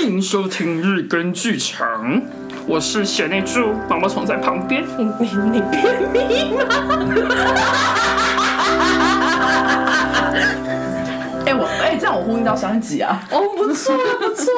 欢迎收听日更剧场，我是贤内助，毛毛虫在旁边。你你你便秘吗？哎、欸，我哎、欸，这样我呼应到上一集啊。哦，不错不错，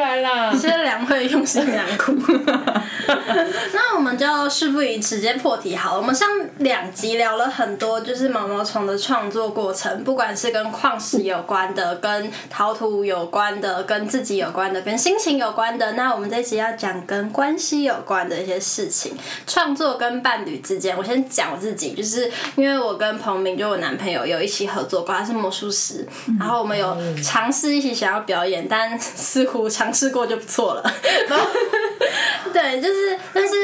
来啦。谢谢两位用心良苦。那我们就事不宜迟，直接破题好了。我们上两集聊了很多，就是毛毛虫的创作过程，不管是跟矿石有关的、跟陶土有关的、跟自己有关的、跟心情有关的。那我们这集要讲跟关系有关的一些事情，创作跟伴侣之间。我先讲我自己，就是因为我跟彭明，就我男朋友有一起合作过，他是魔术师。然后我们有尝试一起想要表演，但似乎尝吃过就不错了。然后 对，就是，但是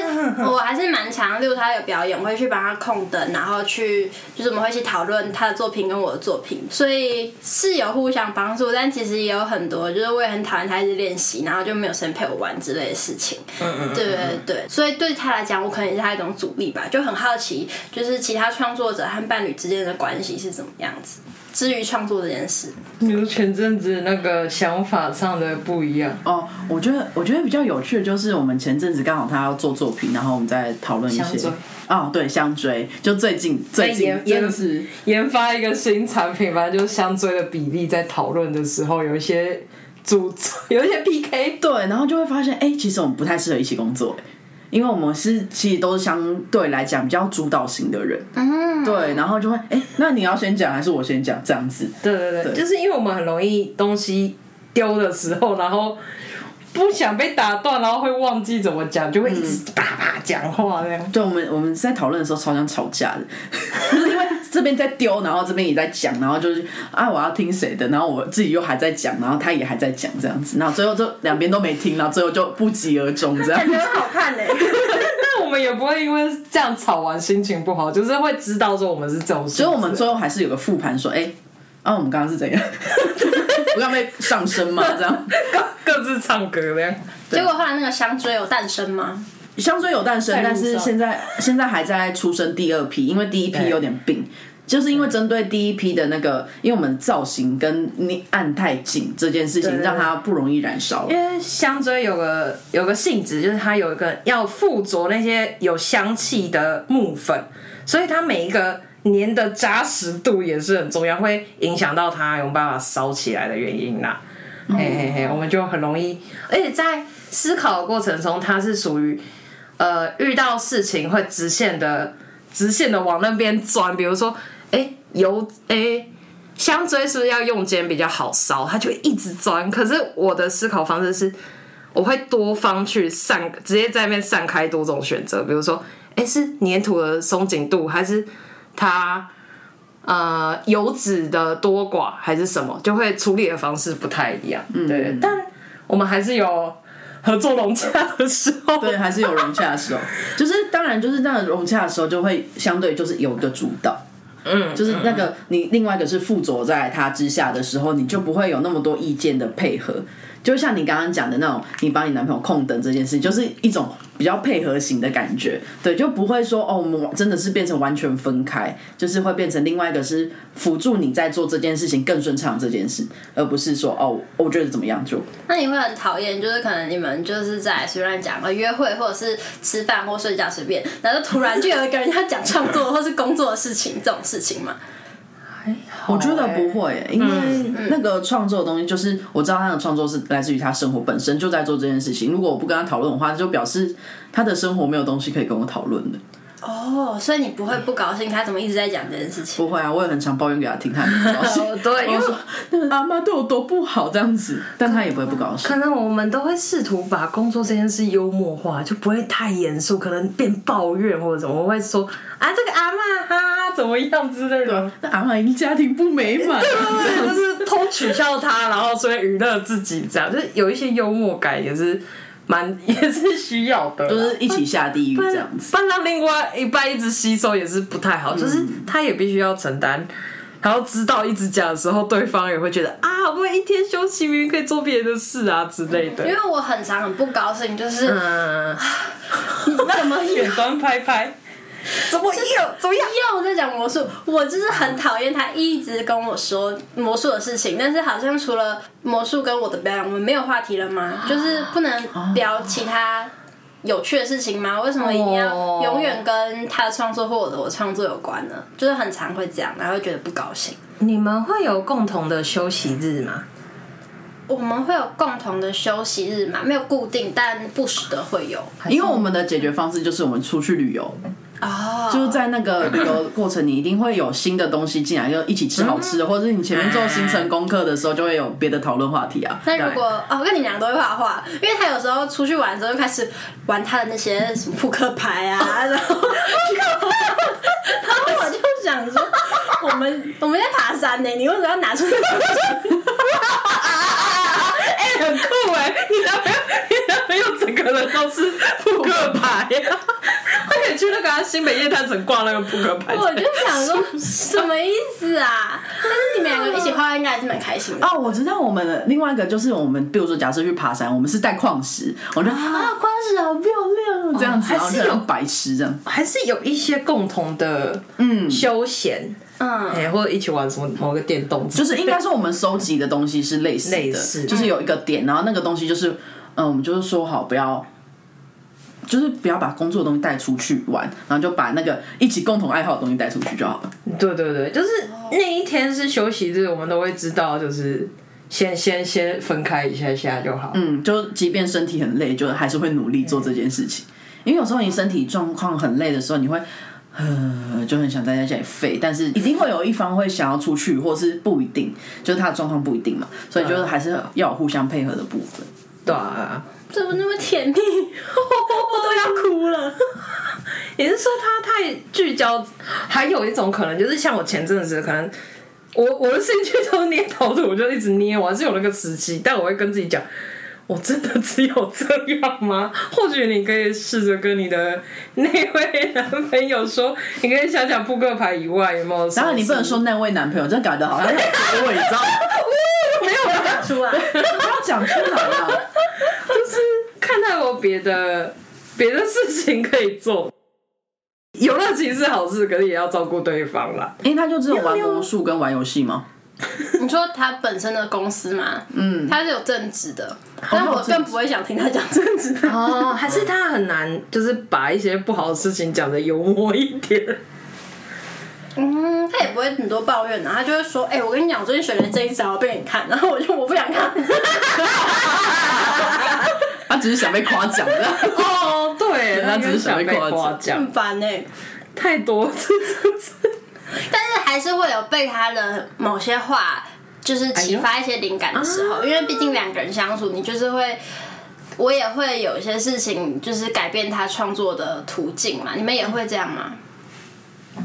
我还是蛮常。例如他有表演，我会去帮他控灯，然后去就是我们会去讨论他的作品跟我的作品，所以是有互相帮助。但其实也有很多，就是我也很讨厌他一直练习，然后就没有时间陪我玩之类的事情。嗯嗯，对对对，所以对他来讲，我可能也是他一种阻力吧。就很好奇，就是其他创作者和伴侣之间的关系是怎么样子。至于创作这件事，比如前阵子那个想法上的不一样哦，我觉得我觉得比较有趣的就是我们前阵子刚好他要做作品，然后我们再讨论一些哦，对，香追就最近最近研是。研发一个新产品吧，就是香追的比例在讨论的时候有一些组 有一些 PK，对，然后就会发现哎、欸，其实我们不太适合一起工作。因为我们是其实都是相对来讲比较主导型的人，嗯，对，然后就会哎，那你要先讲还是我先讲这样子？对对对，对。就是因为我们很容易东西丢的时候，然后不想被打断，然后会忘记怎么讲，就会一直叭叭讲话那样。对，我们我们在讨论的时候超像吵架的，就 是因为这边在丢，然后这边也在讲，然后就是啊我要听谁的，然后我自己又还在讲，然后他也还在讲这样子，然后最后就两边都没听，然后最后就不疾而终这样。感觉很好看呢。但我们也不会因为这样吵完心情不好，就是会知道说我们是这种，所以我们最后还是有个复盘说，哎、欸，啊我们刚刚是怎样？不要被上升嘛，这样各 各自唱歌这样。结果后来那个香追有诞生吗？香追有诞生，但是现在现在还在出生第二批，因为第一批有点病，就是因为针对第一批的那个，因为我们造型跟你按太紧这件事情，让它不容易燃烧。因为香追有个有个性质，就是它有一个要附着那些有香气的木粉，所以它每一个粘的扎实度也是很重要，会影响到它有办法烧起来的原因啦。嘿嘿嘿，我们就很容易，而且在思考的过程中，它是属于。呃，遇到事情会直线的、直线的往那边钻。比如说，哎、欸，油，哎、欸，香追是不是要用煎比较好烧？它就会一直钻。可是我的思考方式是，我会多方去散，直接在那边散开多种选择。比如说，哎、欸，是粘土的松紧度，还是它呃油脂的多寡，还是什么？就会处理的方式不太一样。嗯，对。但我们还是有。合作融洽的时候，对，还是有融洽的时候，就是当然就是那个融洽的时候，就会相对就是有一个主导，嗯，就是那个你另外一个是附着在他之下的时候，你就不会有那么多意见的配合。就像你刚刚讲的那种，你帮你男朋友控灯这件事，就是一种比较配合型的感觉，对，就不会说哦，我们真的是变成完全分开，就是会变成另外一个是辅助你在做这件事情更顺畅这件事，而不是说哦，我觉得怎么样就。那你会很讨厌，就是可能你们就是在随便讲个约会，或者是吃饭或睡觉随便，然后突然就有一个人要讲创作或是工作的事情这种事情嘛吗？我觉得不会、欸，因为那个创作的东西，就是我知道他的创作是来自于他生活本身就在做这件事情。如果我不跟他讨论的话，就表示他的生活没有东西可以跟我讨论的。哦，所以你不会不高兴？他怎么一直在讲这件事情？不会啊，我也很常抱怨给他听，他也不高兴。对，因为说那个阿妈对我多不好这样子，但他也不会不高兴。可能我们都会试图把工作这件事幽默化，就不会太严肃，可能变抱怨或者怎么。我会说啊，这个阿妈哈怎么样之类的。那阿妈一定家庭不美满，就是偷取笑他，然后所以娱乐自己，这样就是有一些幽默感也是。蛮 也是需要的，就是一起下地狱这样子，不然让另外一半一直吸收也是不太好。嗯、就是他也必须要承担，然后知道一直讲的时候，对方也会觉得啊，我一天休息明明可以做别的事啊之类的。因为我很常很不高兴，就是、嗯、你怎么远端拍拍？怎么又怎么样？又在讲魔术，我就是很讨厌他一直跟我说魔术的事情，但是好像除了魔术跟我的表演，我们没有话题了吗？就是不能聊其他有趣的事情吗？为什么一定要永远跟他的创作或我的我创作有关呢？就是很常会这样，然后会觉得不高兴。你们会有共同的休息日吗？我们会有共同的休息日吗？没有固定，但不时的会有。因为我们的解决方式就是我们出去旅游。哦，就是在那个旅游过程，你一定会有新的东西进来，就一起吃好吃的，嗯、或者是你前面做行程功课的时候，就会有别的讨论话题啊。那如果哦，我跟你两个都会画画，因为他有时候出去玩的时候就开始玩他的那些什么扑克牌啊，然后，然后我就想说，我们我们在爬山呢，你为什么要拿出很酷哎！你男朋友，你男朋友整个人都是扑克牌呀、啊。可以去那个新北夜探城挂那个扑克牌。我就想说，什么意思啊？但是你们两个一起画，应该还是蛮开心的。哦，我知道我们的另外一个就是我们，比如说假设去爬山，我们是带矿石，我觉得啊，矿石好漂亮，这样子，然后就很白痴这样，还是有一些共同的嗯休闲，哎，或者一起玩什么某个电动，就是应该说我们收集的东西是类似的，类似，就是有一个点，然后那个东西就是嗯，我们就是说好不要。就是不要把工作的东西带出去玩，然后就把那个一起共同爱好的东西带出去就好了。对对对，就是那一天是休息日，我们都会知道，就是先 先先分开一下下就好。嗯，就即便身体很累，就还是会努力做这件事情。因为有时候你身体状况很累的时候，你会呃就很想待在家里废，但是一定会有一方会想要出去，或是不一定，就是他的状况不一定嘛，所以就是还是要有互相配合的部分。对啊。怎么那么甜蜜？我都要哭了。也是说他太聚焦，还有一种可能就是像我前阵子可能我我的兴趣都是捏陶土，我就一直捏，我还是有那个时期，但我会跟自己讲，我真的只有这样吗？或许你可以试着跟你的那位男朋友说，你可以想想扑克牌以外有没有？然后你不能说那位男朋友，这搞得好像很结尾，你知道吗？没有讲出来，不要讲出来啊！就是看他有别的别的事情可以做，有乐其是好事，可是也要照顾对方啦。因为他就只有玩魔术跟玩游戏吗？你说他本身的公司吗？嗯，他是有正职的，但我更不会想听他讲正职的哦。还是他很难，就是把一些不好的事情讲的幽默一点。嗯，他也不会很多抱怨的，他就会说：“哎、欸，我跟你讲，我最近选的这一招，被你看。”然后我就我不想看。他只是想被夸奖的。哦，对，他只是想被夸奖。很烦哎，太多次，但是还是会有被他的某些话就是启发一些灵感的时候，哎、因为毕竟两个人相处，你就是会，我也会有一些事情就是改变他创作的途径嘛。你们也会这样吗？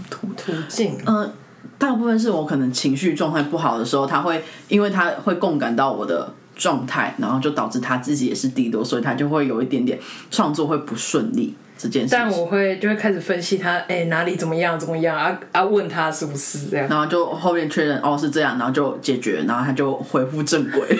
途途径，嗯，大部分是我可能情绪状态不好的时候，他会因为他会共感到我的状态，然后就导致他自己也是低落，所以他就会有一点点创作会不顺利这件事。但我会就会开始分析他，哎、欸，哪里怎么样怎么样啊啊，问他是不是这样，然后就后面确认哦是这样，然后就解决，然后他就恢复正轨。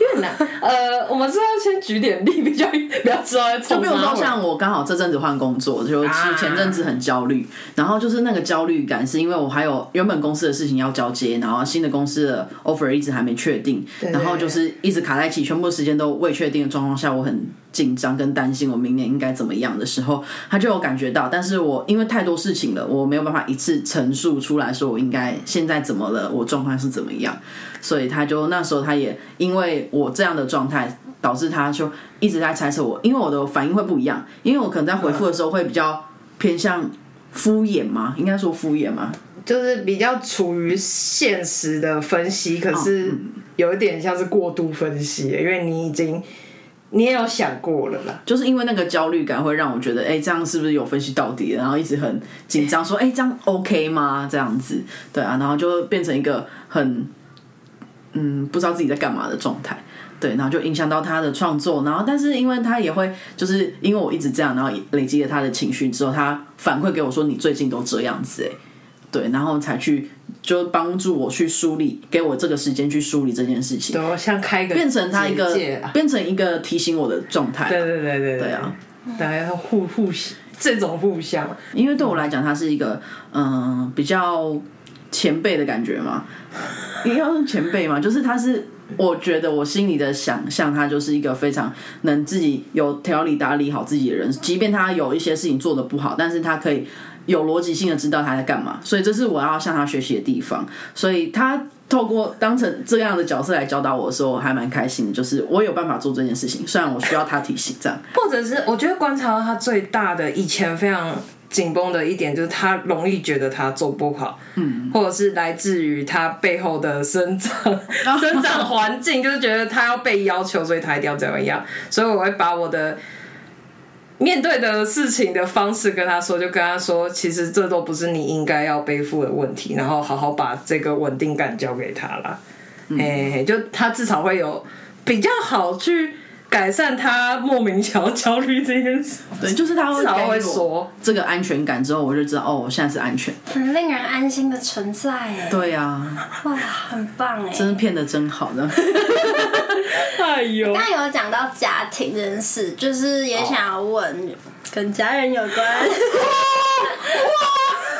因为难，呃，我们是要先举点例，比较比较知道。就比如说，像我刚好这阵子换工作，就前阵子很焦虑，然后就是那个焦虑感，是因为我还有原本公司的事情要交接，然后新的公司的 offer 一直还没确定，然后就是一直卡在一起，全部时间都未确定的状况下，我很紧张跟担心，我明年应该怎么样的时候，他就有感觉到，但是我因为太多事情了，我没有办法一次陈述出来说我应该现在怎么了，我状况是怎么样。所以他就那时候他也因为我这样的状态，导致他就一直在猜测我，因为我的反应会不一样，因为我可能在回复的时候会比较偏向敷衍嘛，应该说敷衍嘛，就是比较处于现实的分析，可是有一点像是过度分析，因为你已经你也有想过了啦，就是因为那个焦虑感会让我觉得，哎、这样是不是有分析到底？然后一直很紧张，说，哎、这样 OK 吗？这样子，对啊，然后就变成一个很。嗯，不知道自己在干嘛的状态，对，然后就影响到他的创作，然后但是因为他也会，就是因为我一直这样，然后累积了他的情绪之后，他反馈给我说，你最近都这样子，哎，对，然后才去就帮助我去梳理，给我这个时间去梳理这件事情，对，像开个变成他一个变成一个提醒我的状态，对对对对对。啊，大家要互互这种互相。因为对我来讲，他是一个嗯、呃、比较前辈的感觉嘛，应该是前辈嘛，就是他是我觉得我心里的想象，他就是一个非常能自己有条理打理好自己的人，即便他有一些事情做得不好，但是他可以有逻辑性的知道他在干嘛，所以这是我要向他学习的地方，所以他。透过当成这样的角色来教导我的时候，我还蛮开心的。就是我有办法做这件事情，虽然我需要他提醒，这样。或者是我觉得观察到他最大的以前非常紧绷的一点，就是他容易觉得他做不好，嗯，或者是来自于他背后的生长生长环境，就是觉得他要被要求，所以他一定要怎么样。所以我会把我的。面对的事情的方式跟他说，就跟他说，其实这都不是你应该要背负的问题，然后好好把这个稳定感交给他了。嗯、嘿，就他至少会有比较好去改善他莫名想要焦虑这件事。对，就是他会至少会说这个安全感之后，我就知道哦，我现在是安全，很令人安心的存在哎。对呀、啊，哇，很棒哎，真的骗的真好呢。哎呦，刚刚有讲到家庭这件事，就是也想要问跟家人有关。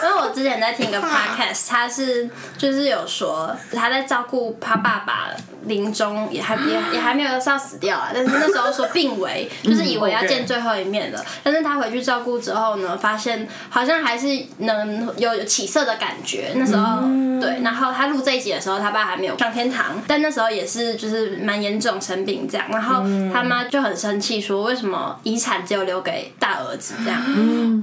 因为我之前在听一个 podcast，他是就是有说他在照顾他爸爸临终，也还也也还没有要死掉啊，但是那时候说病危，就是以为要见最后一面了。但是他回去照顾之后呢，发现好像还是能有有起色的感觉。那时候对，然后他录这一集的时候，他爸还没有上天堂，但那时候也是就是蛮严重生病这样。然后他妈就很生气，说为什么遗产只有留给大儿子这样，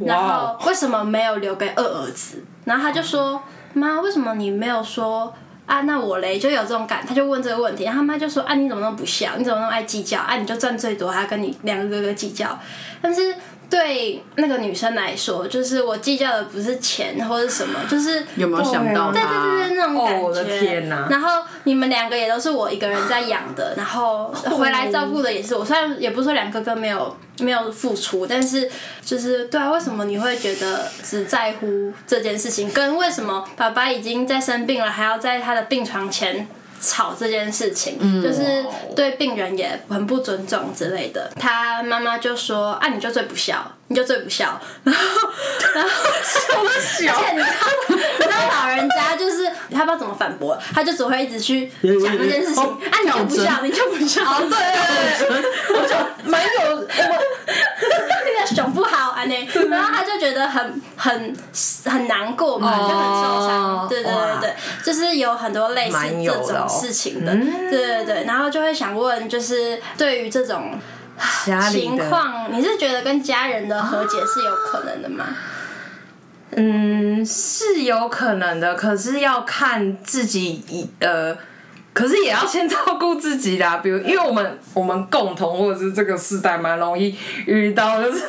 然后为什么没有留给二儿子？然后他就说：“妈，为什么你没有说啊？那我嘞就有这种感。”他就问这个问题，然后他妈就说：“啊，你怎么那么不孝？你怎么那么爱计较？啊，你就赚最多，还跟你两个哥哥计较。”但是。对那个女生来说，就是我计较的不是钱或者什么，就是有没有想到？对对对对，那种感觉。哦、我的天哪！然后你们两个也都是我一个人在养的，然后回来照顾的也是我。虽然也不是说两个哥哥没有没有付出，但是就是对啊，为什么你会觉得只在乎这件事情？跟为什么爸爸已经在生病了，还要在他的病床前？吵这件事情，嗯、就是对病人也很不尊重之类的。他妈妈就说：“啊，你就最不孝，你就最不孝。”然后，然后什么小？而且你知道，你知道老人家就是他不知道怎么反驳，他就只会一直去讲这件事情。哦、啊，你就不孝，你就不孝。哦，对对对，我就蛮有我那个胸不好啊那，然后他就觉得很很很难过嘛，就很受伤。对对对对，就是有很多类似这种。事情的，对对对，然后就会想问，就是对于这种情况，你是觉得跟家人的和解是有可能的吗？嗯，是有可能的，可是要看自己呃。可是也要先照顾自己啦，比如因为我们我们共同或者是这个时代蛮容易遇到，就是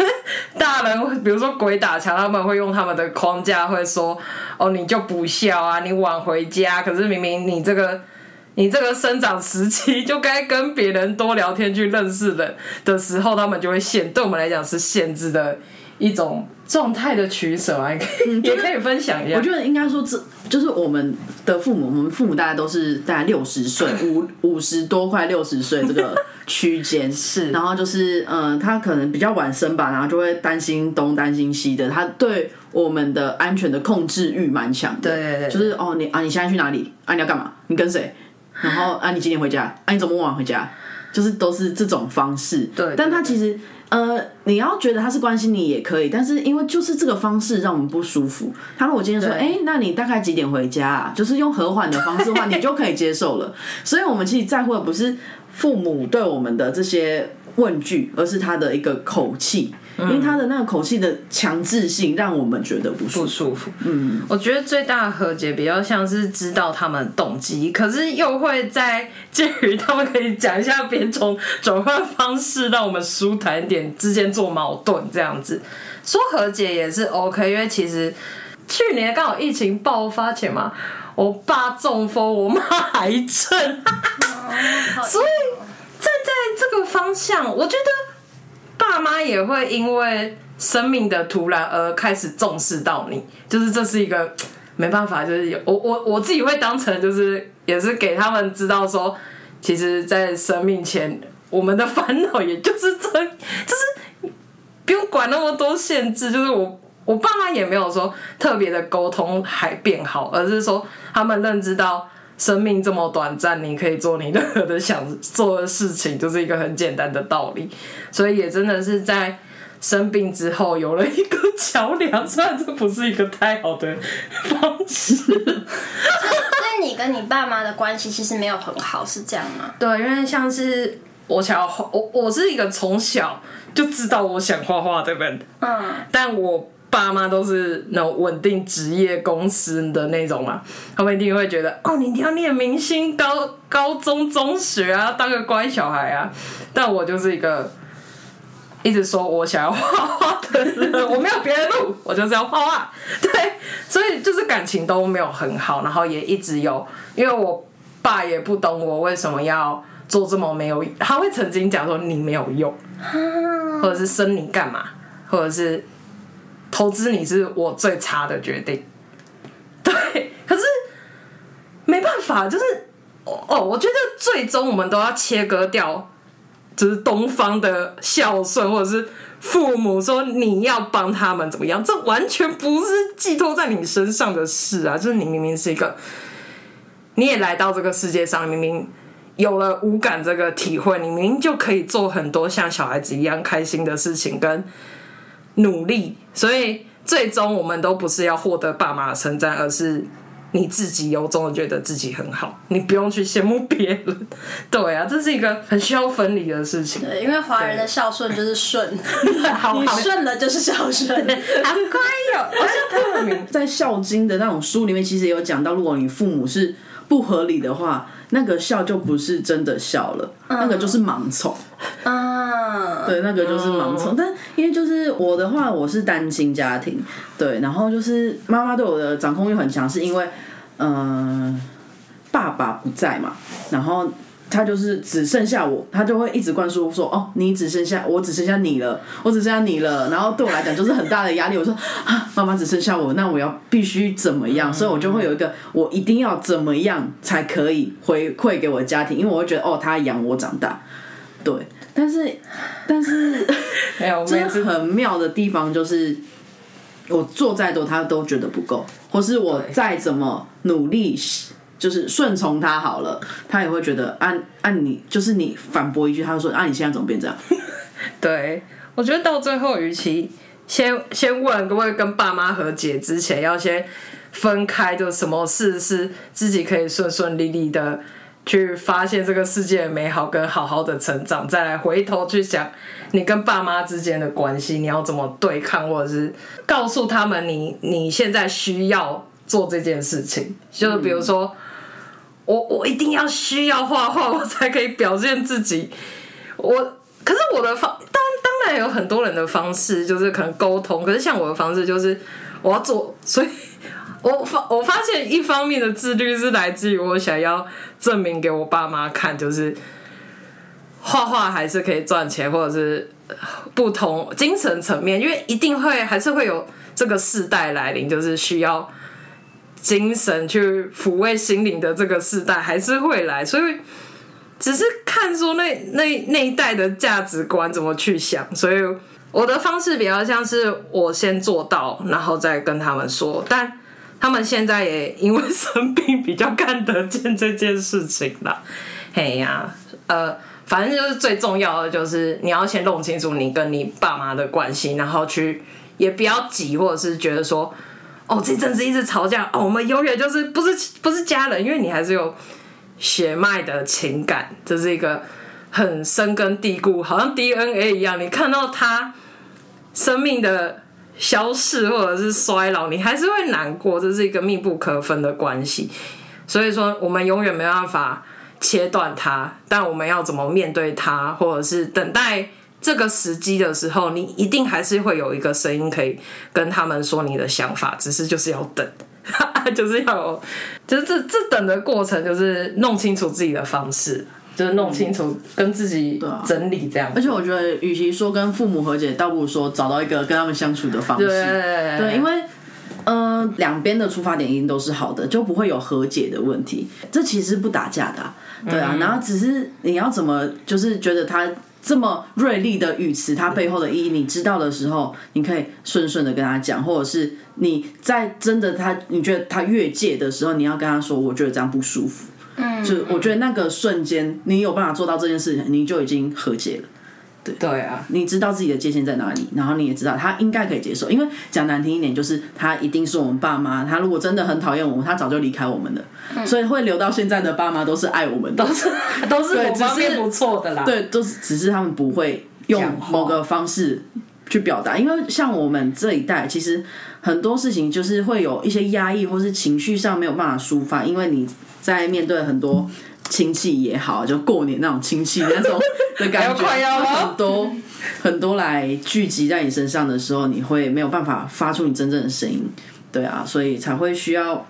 大人比如说鬼打墙，他们会用他们的框架会说哦，你就不孝啊，你晚回家，可是明明你这个 你这个生长时期就该跟别人多聊天去认识人的时候，他们就会限，对我们来讲是限制的一种。状态的取舍啊，也可以 也可以分享一下。我觉得应该说，这就是我们的父母，我们父母大概都是大概六十岁，五五十多快六十岁这个 区间是。然后就是，嗯、呃，他可能比较晚生吧，然后就会担心东担心西的。他对我们的安全的控制欲蛮强的。对对对，就是哦，你啊，你现在去哪里？啊，你要干嘛？你跟谁？然后啊，你几点回家？啊，你怎么晚回家？就是都是这种方式。对，但他其实。呃，你要觉得他是关心你也可以，但是因为就是这个方式让我们不舒服。他如果今天说，哎、欸，那你大概几点回家啊？就是用和缓的方式的话，你就可以接受了。所以我们其实在乎的不是父母对我们的这些问句，而是他的一个口气。因为他的那个口气的强制性，让我们觉得不舒服。不舒服。嗯，我觉得最大的和解比较像是知道他们的动机，可是又会在介于他们可以讲一下别种转换方式，让我们舒坦一点之间做矛盾这样子。说和解也是 OK，因为其实去年刚好疫情爆发前嘛，我爸中风，我妈癌症，所以站在这个方向，我觉得。爸妈也会因为生命的突然而开始重视到你，就是这是一个 没办法，就是有我我我自己会当成就是也是给他们知道说，其实，在生命前我们的烦恼也就是这，就是不用管那么多限制，就是我我爸妈也没有说特别的沟通还变好，而是说他们认知到生命这么短暂，你可以做你任何 的想做的事情，就是一个很简单的道理。所以也真的是在生病之后有了一个桥梁，虽然这不是一个太好的方式。所以你跟你爸妈的关系其实没有很好，是这样吗？对，因为像是我想要画，我我是一个从小就知道我想画画的人，嗯，但我爸妈都是那种稳定职业公司的那种嘛，他们一定会觉得哦，你一定要念明星高高中中学啊，当个乖小孩啊，但我就是一个。一直说我想要画画的人，我没有别的路，我就是要画画。对，所以就是感情都没有很好，然后也一直有，因为我爸也不懂我为什么要做这么没有，他会曾经讲说你没有用，或者是生你干嘛，或者是投资你是我最差的决定。对，可是没办法，就是哦，我觉得最终我们都要切割掉。就是东方的孝顺，或者是父母说你要帮他们怎么样，这完全不是寄托在你身上的事啊！就是你明明是一个，你也来到这个世界上，明明有了五感这个体会，你明明就可以做很多像小孩子一样开心的事情跟努力，所以最终我们都不是要获得爸妈的称赞，而是。你自己由衷的觉得自己很好，你不用去羡慕别人。对啊，这是一个很需要分离的事情。对，因为华人的孝顺就是顺，好你顺了就是孝顺，好乖哟。而且在《孝经》的那种书里面，其实也有讲到，如果你父母是不合理的话，那个笑就不是真的笑了，嗯、那个就是盲从。啊，对，那个就是盲从。嗯、但因为就是我的话，我是单亲家庭，对，然后就是妈妈对我的掌控欲很强，是因为。嗯、呃，爸爸不在嘛，然后他就是只剩下我，他就会一直灌输说：“哦，你只剩下我，只剩下你了，我只剩下你了。”然后对我来讲就是很大的压力。我说：“啊，妈妈只剩下我，那我要必须怎么样？”所以我就会有一个我一定要怎么样才可以回馈给我的家庭，因为我会觉得哦，他养我长大。对，但是但是 没有，真的很妙的地方就是。我做再多，他都觉得不够，或是我再怎么努力，就是顺从他好了，他也会觉得按按你，就是你反驳一句，他就说啊，你现在怎么变这样？对，我觉得到最后，与其先先问可不可以跟爸妈和解之前，要先分开，就什么事是自己可以顺顺利利的去发现这个世界的美好，跟好好的成长，再来回头去想。你跟爸妈之间的关系，你要怎么对抗，或者是告诉他们你你现在需要做这件事情？就是比如说，我我一定要需要画画，我才可以表现自己。我可是我的方，当当然有很多人的方式，就是可能沟通。可是像我的方式，就是我要做。所以我发我发现一方面的自律是来自于我想要证明给我爸妈看，就是。画画还是可以赚钱，或者是不同精神层面，因为一定会还是会有这个世代来临，就是需要精神去抚慰心灵的这个世代还是会来，所以只是看说那那那一代的价值观怎么去想，所以我的方式比较像是我先做到，然后再跟他们说，但他们现在也因为生病比较看得见这件事情了，嘿呀，呃。反正就是最重要的，就是你要先弄清楚你跟你爸妈的关系，然后去也不要急，或者是觉得说，哦，这阵子一直吵架，哦，我们永远就是不是不是家人，因为你还是有血脉的情感，这是一个很深根蒂固，好像 DNA 一样，你看到他生命的消逝或者是衰老，你还是会难过，这是一个密不可分的关系，所以说我们永远没办法。切断它，但我们要怎么面对它，或者是等待这个时机的时候，你一定还是会有一个声音可以跟他们说你的想法，只是就是要等，就是要，就是这这等的过程，就是弄清楚自己的方式，就是弄清楚跟自己整理这样。而且我觉得，与其说跟父母和解，倒不如说找到一个跟他们相处的方式。对，对，因为。嗯，两边的出发点一定都是好的，就不会有和解的问题。这其实不打架的啊，对啊。然后只是你要怎么，就是觉得他这么锐利的语词，它背后的意义，你知道的时候，你可以顺顺的跟他讲，或者是你在真的他你觉得他越界的时候，你要跟他说，我觉得这样不舒服。嗯，就我觉得那个瞬间，你有办法做到这件事情，你就已经和解了。对对啊，你知道自己的界限在哪里，然后你也知道他应该可以接受，因为讲难听一点，就是他一定是我们爸妈，他如果真的很讨厌我们，他早就离开我们了。嗯、所以会留到现在的爸妈都是爱我们的，都是都是 某方面不错的啦。对，都是只是他们不会用某个方式去表达，因为像我们这一代，其实很多事情就是会有一些压抑，或是情绪上没有办法抒发，因为你在面对很多。亲戚也好，就过年那种亲戚那种的感觉，很多很多来聚集在你身上的时候，你会没有办法发出你真正的声音，对啊，所以才会需要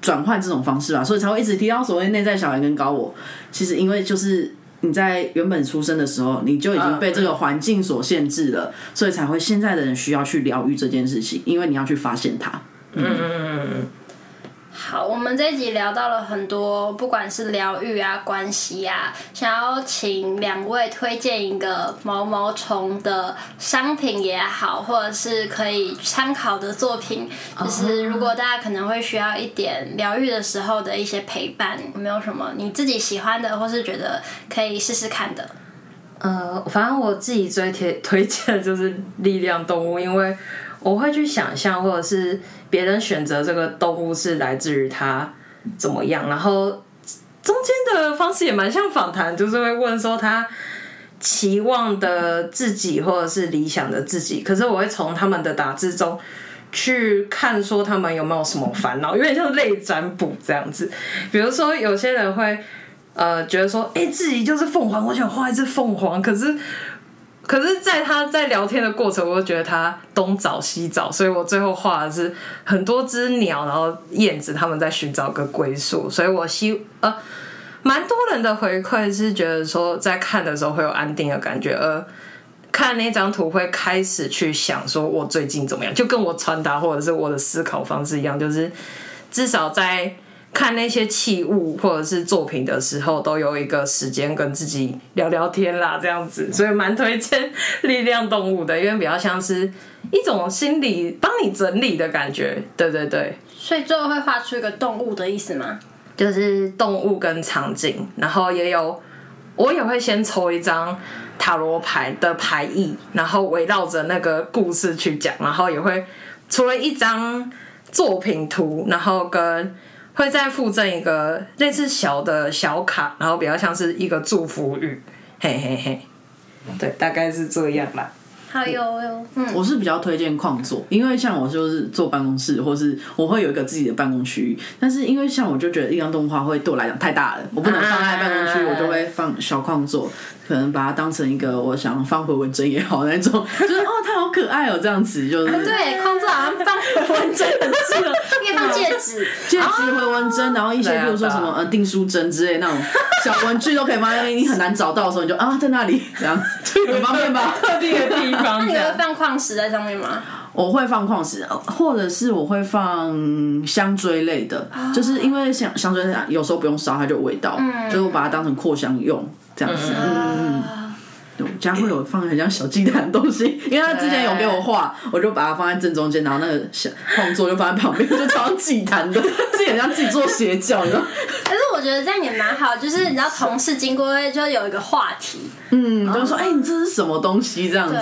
转换这种方式吧，所以才会一直提到所谓内在小孩跟高我。其实因为就是你在原本出生的时候，你就已经被这个环境所限制了，所以才会现在的人需要去疗愈这件事情，因为你要去发现它。嗯嗯嗯嗯。好，我们这一集聊到了很多，不管是疗愈啊、关系啊，想要请两位推荐一个毛毛虫的商品也好，或者是可以参考的作品，就是如果大家可能会需要一点疗愈的时候的一些陪伴，有没有什么你自己喜欢的，或是觉得可以试试看的？呃，反正我自己最推推荐的就是力量动物，因为我会去想象，或者是。别人选择这个动物是来自于他怎么样，然后中间的方式也蛮像访谈，就是会问说他期望的自己或者是理想的自己。可是我会从他们的打字中去看说他们有没有什么烦恼，有点像类占卜这样子。比如说有些人会呃觉得说，哎、自己就是凤凰，我想画一只凤凰，可是。可是，在他在聊天的过程，我就觉得他东找西找，所以我最后画的是很多只鸟，然后燕子他们在寻找个归宿。所以我希呃，蛮多人的回馈是觉得说，在看的时候会有安定的感觉，而看那张图会开始去想说，我最近怎么样，就跟我传达或者是我的思考方式一样，就是至少在。看那些器物或者是作品的时候，都有一个时间跟自己聊聊天啦，这样子，所以蛮推荐力量动物的，因为比较像是一种心理帮你整理的感觉。对对对，所以最后会画出一个动物的意思吗？就是动物跟场景，然后也有我也会先抽一张塔罗牌的牌意，然后围绕着那个故事去讲，然后也会除了一张作品图，然后跟。会再附赠一个类似小的小卡，然后比较像是一个祝福语，嘿嘿嘿，对，大概是这样啦。好有哟，嗯，我是比较推荐矿座，因为像我就是坐办公室，或是我会有一个自己的办公区域。但是因为像我就觉得一张动画会对我来讲太大了，我不能放在办公区，我就会放小矿座，可能把它当成一个我想放回纹针也好那种，就是哦，它好可爱哦，这样子就是。对，矿座好像放回纹针很适合，可以放戒指、戒指回纹针，然后一些比如说什么呃订书针之类那种小文具都可以放，因为你很难找到的时候，你就啊在那里这样子，很方便吧？特定的地方。那你会放矿石在上面吗？我会放矿石，或者是我会放香锥类的，哦、就是因为香香锥有时候不用烧，它就有味道，嗯、就是我把它当成扩香用这样子。嗯，对，家会有放很像小鸡蛋的东西，因为他之前有给我画，我就把它放在正中间，然后那个小矿作就放在旁边，就超像祭坛的，自己很像自己做邪教，你知道？可是我觉得这样也蛮好，就是你知道同事经过就有一个话题，嗯，就说哎、欸，你这是什么东西这样子？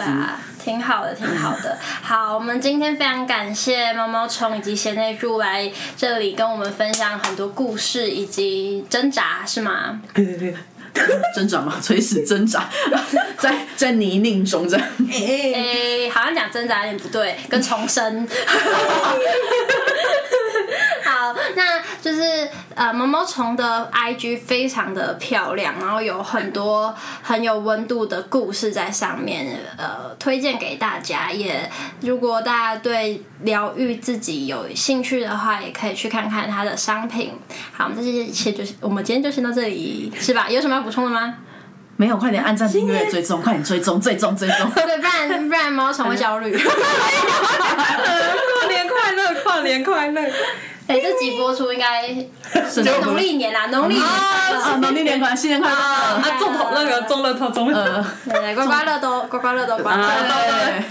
挺好的，挺好的。好，我们今天非常感谢毛毛虫以及贤内助来这里跟我们分享很多故事以及挣扎，是吗？对对对，挣扎嘛？垂死挣扎，在在泥泞中这样。哎、欸，好像讲挣扎有点不对，跟重生。好，那就是呃，毛毛虫的 IG 非常的漂亮，然后有很多很有温度的故事在上面，呃，推荐给大家。也如果大家对疗愈自己有兴趣的话，也可以去看看它的商品。好，我们这些一切就是我们今天就先到这里，是吧？有什么要补充的吗？没有，快点按赞、订阅、追踪，快点追踪、追踪、追踪。对，不然不然毛虫会焦虑。跨 年快乐，跨年快乐。哎，这集播出应该 是农历年啦，农历年啊，农历年快乐，新年快乐啊，中头那个中乐透中乐透，对，刮刮乐都刮刮乐都刮。对。